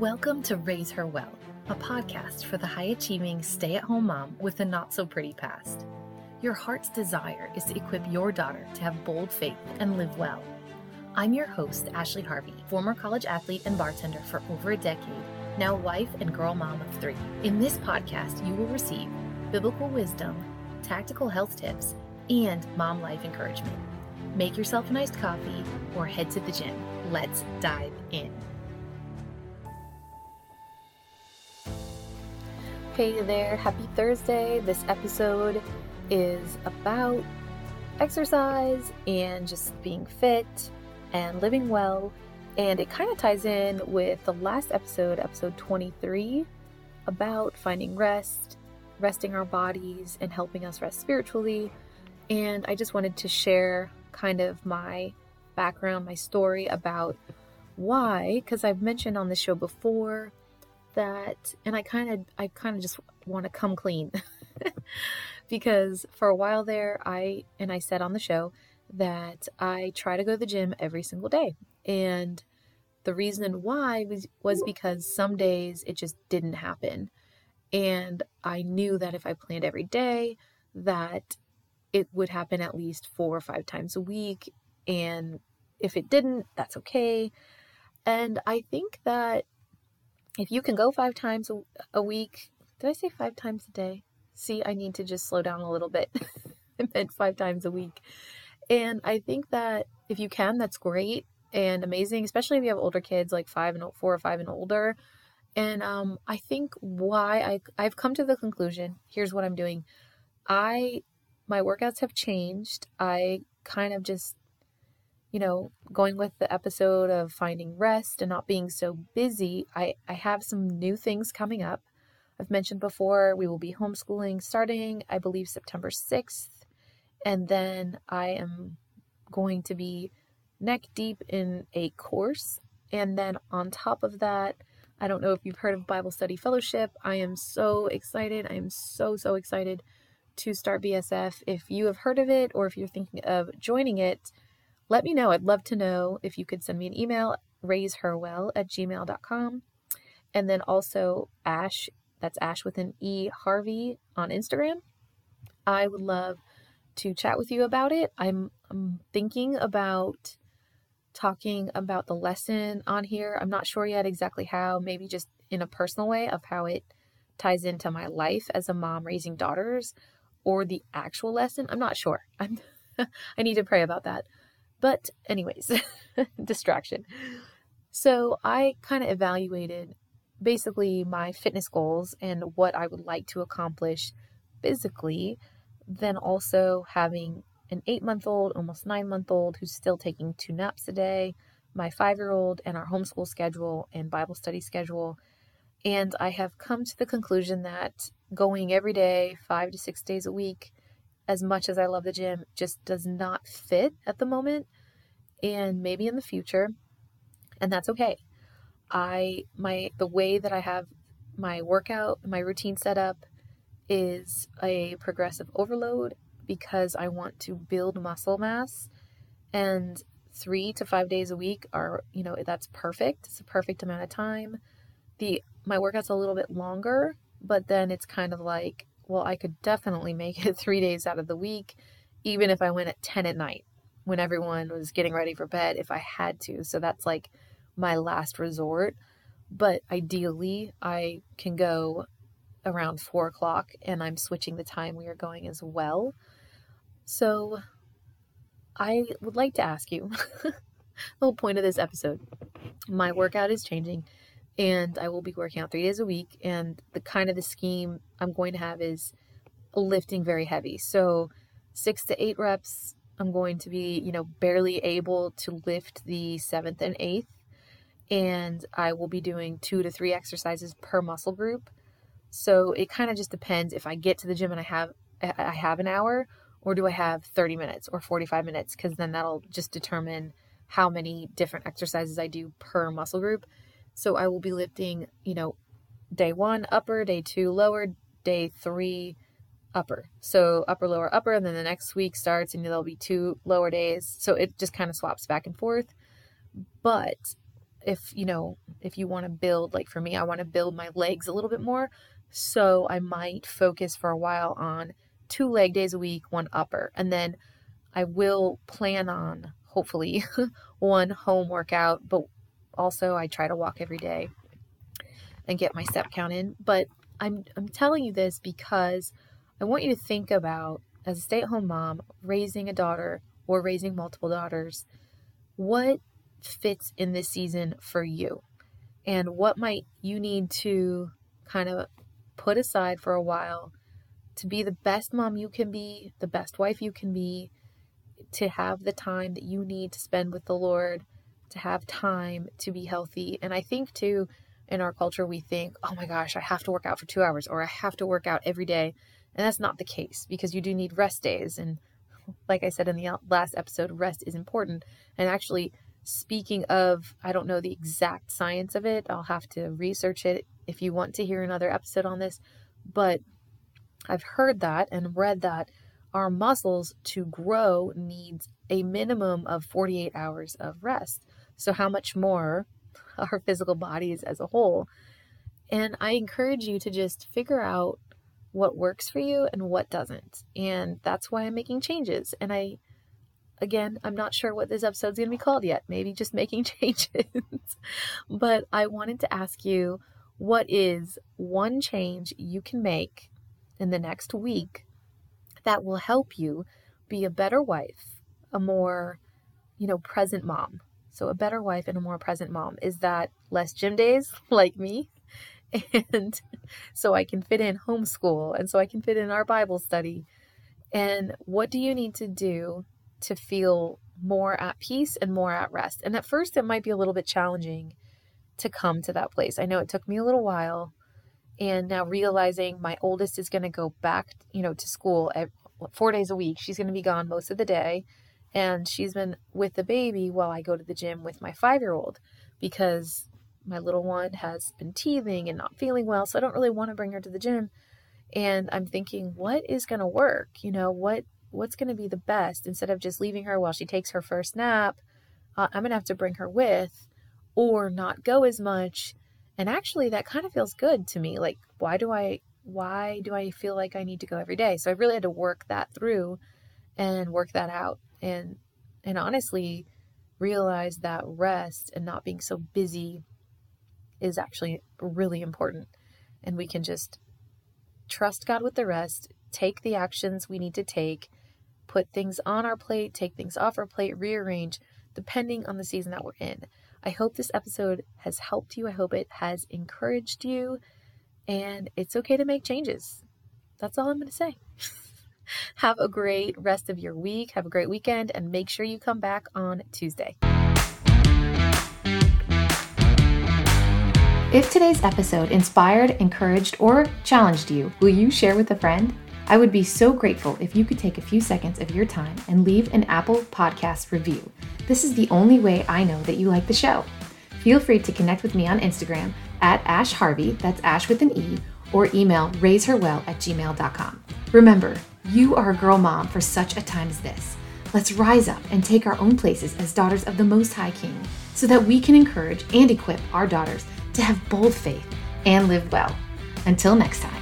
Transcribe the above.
Welcome to Raise Her Well, a podcast for the high achieving stay at home mom with a not so pretty past. Your heart's desire is to equip your daughter to have bold faith and live well. I'm your host, Ashley Harvey, former college athlete and bartender for over a decade, now wife and girl mom of three. In this podcast, you will receive biblical wisdom, tactical health tips, and mom life encouragement. Make yourself an iced coffee or head to the gym. Let's dive in. Hey there, happy Thursday. This episode is about exercise and just being fit and living well. And it kind of ties in with the last episode, episode 23, about finding rest, resting our bodies, and helping us rest spiritually. And I just wanted to share kind of my background, my story about why, because I've mentioned on the show before that and I kind of I kind of just want to come clean. Because for a while there I and I said on the show that I try to go to the gym every single day. And the reason why was was because some days it just didn't happen. And I knew that if I planned every day that it would happen at least 4 or 5 times a week. And if it didn't that's okay. And I think that if you can go five times a, week, did I say five times a day? See, I need to just slow down a little bit. I meant five times a week. And I think that if you can, that's great and amazing, especially if you have older kids like five and four or five and older. And um, I think why I I've come to the conclusion. Here's what I'm doing. I my workouts have changed. I kind of just you know, going with the episode of finding rest and not being so busy, I, I have some new things coming up. I've mentioned before we will be homeschooling starting, I believe, September 6th. And then I am going to be neck deep in a course. And then on top of that, I don't know if you've heard of Bible Study Fellowship. I am so excited. I am so, so excited to start BSF. If you have heard of it or if you're thinking of joining it, let me know. I'd love to know if you could send me an email, raiseherwell at gmail.com. And then also Ash, that's Ash with an E Harvey on Instagram. I would love to chat with you about it. I'm, I'm thinking about talking about the lesson on here. I'm not sure yet exactly how, maybe just in a personal way of how it ties into my life as a mom raising daughters or the actual lesson. I'm not sure. I'm I need to pray about that. But, anyways, distraction. So, I kind of evaluated basically my fitness goals and what I would like to accomplish physically, then also having an eight month old, almost nine month old who's still taking two naps a day, my five year old, and our homeschool schedule and Bible study schedule. And I have come to the conclusion that going every day, five to six days a week, as much as I love the gym, just does not fit at the moment and maybe in the future. And that's okay. I my the way that I have my workout, my routine set up is a progressive overload because I want to build muscle mass and 3 to 5 days a week are, you know, that's perfect. It's a perfect amount of time. The my workout's a little bit longer, but then it's kind of like well, I could definitely make it three days out of the week, even if I went at 10 at night when everyone was getting ready for bed, if I had to. So that's like my last resort. But ideally, I can go around four o'clock and I'm switching the time we are going as well. So I would like to ask you the whole point of this episode. My workout is changing and I will be working out three days a week. And the kind of the scheme I'm going to have is lifting very heavy. So six to eight reps. I'm going to be, you know, barely able to lift the seventh and eighth. And I will be doing two to three exercises per muscle group. So it kind of just depends if I get to the gym and I have I have an hour or do I have 30 minutes or 45 minutes because then that'll just determine how many different exercises I do per muscle group. So I will be lifting, you know, day one upper, day two lower, day three upper. So upper, lower, upper, and then the next week starts and there'll be two lower days. So it just kind of swaps back and forth. But if you know if you want to build like for me i want to build my legs a little bit more so i might focus for a while on two leg days a week one upper and then i will plan on hopefully one home workout but also i try to walk every day and get my step count in but i'm i'm telling you this because i want you to think about as a stay-at-home mom raising a daughter or raising multiple daughters what fits in this season for you? And what might you need to kind of put aside for a while to be the best mom you can be, the best wife you can be, to have the time that you need to spend with the Lord, to have time to be healthy. And I think too, in our culture, we think, oh my gosh, I have to work out for two hours or I have to work out every day. And that's not the case because you do need rest days. And like I said in the last episode, rest is important. And actually, Speaking of, I don't know the exact science of it. I'll have to research it if you want to hear another episode on this. But I've heard that and read that our muscles to grow needs a minimum of 48 hours of rest. So how much more our physical bodies as a whole. And I encourage you to just figure out what works for you and what doesn't. And that's why I'm making changes. And I again, I'm not sure what this episode's going to be called yet. Maybe just making changes. but I wanted to ask you what is one change you can make in the next week that will help you be a better wife, a more, you know, present mom. So, a better wife and a more present mom. Is that less gym days like me? And so I can fit in homeschool and so I can fit in our Bible study. And what do you need to do to feel more at peace and more at rest. And at first, it might be a little bit challenging to come to that place. I know it took me a little while. And now realizing my oldest is going to go back, you know, to school at four days a week. She's going to be gone most of the day. And she's been with the baby while I go to the gym with my five year old because my little one has been teething and not feeling well. So I don't really want to bring her to the gym. And I'm thinking, what is going to work? You know, what what's going to be the best instead of just leaving her while she takes her first nap uh, i'm going to have to bring her with or not go as much and actually that kind of feels good to me like why do i why do i feel like i need to go every day so i really had to work that through and work that out and and honestly realize that rest and not being so busy is actually really important and we can just trust god with the rest take the actions we need to take put things on our plate, take things off our plate, rearrange depending on the season that we're in. I hope this episode has helped you. I hope it has encouraged you. And it's okay to make changes. That's all I'm going to say. have a great rest of your week. Have a great weekend. And make sure you come back on Tuesday. If today's episode inspired, encouraged, or challenged you, will you share with a friend? I would be so grateful if you could take a few seconds of your time and leave an Apple Podcast review. This is the only way I know that you like the show. Feel free to connect with me on Instagram at Ash Harvey, that's Ash with an E, or email raiseherwell at gmail.com. Remember, you are a girl mom for such a time as this. Let's rise up and take our own places as daughters of the Most High King so that we can encourage and equip our daughters to have bold faith and live well. Until next time.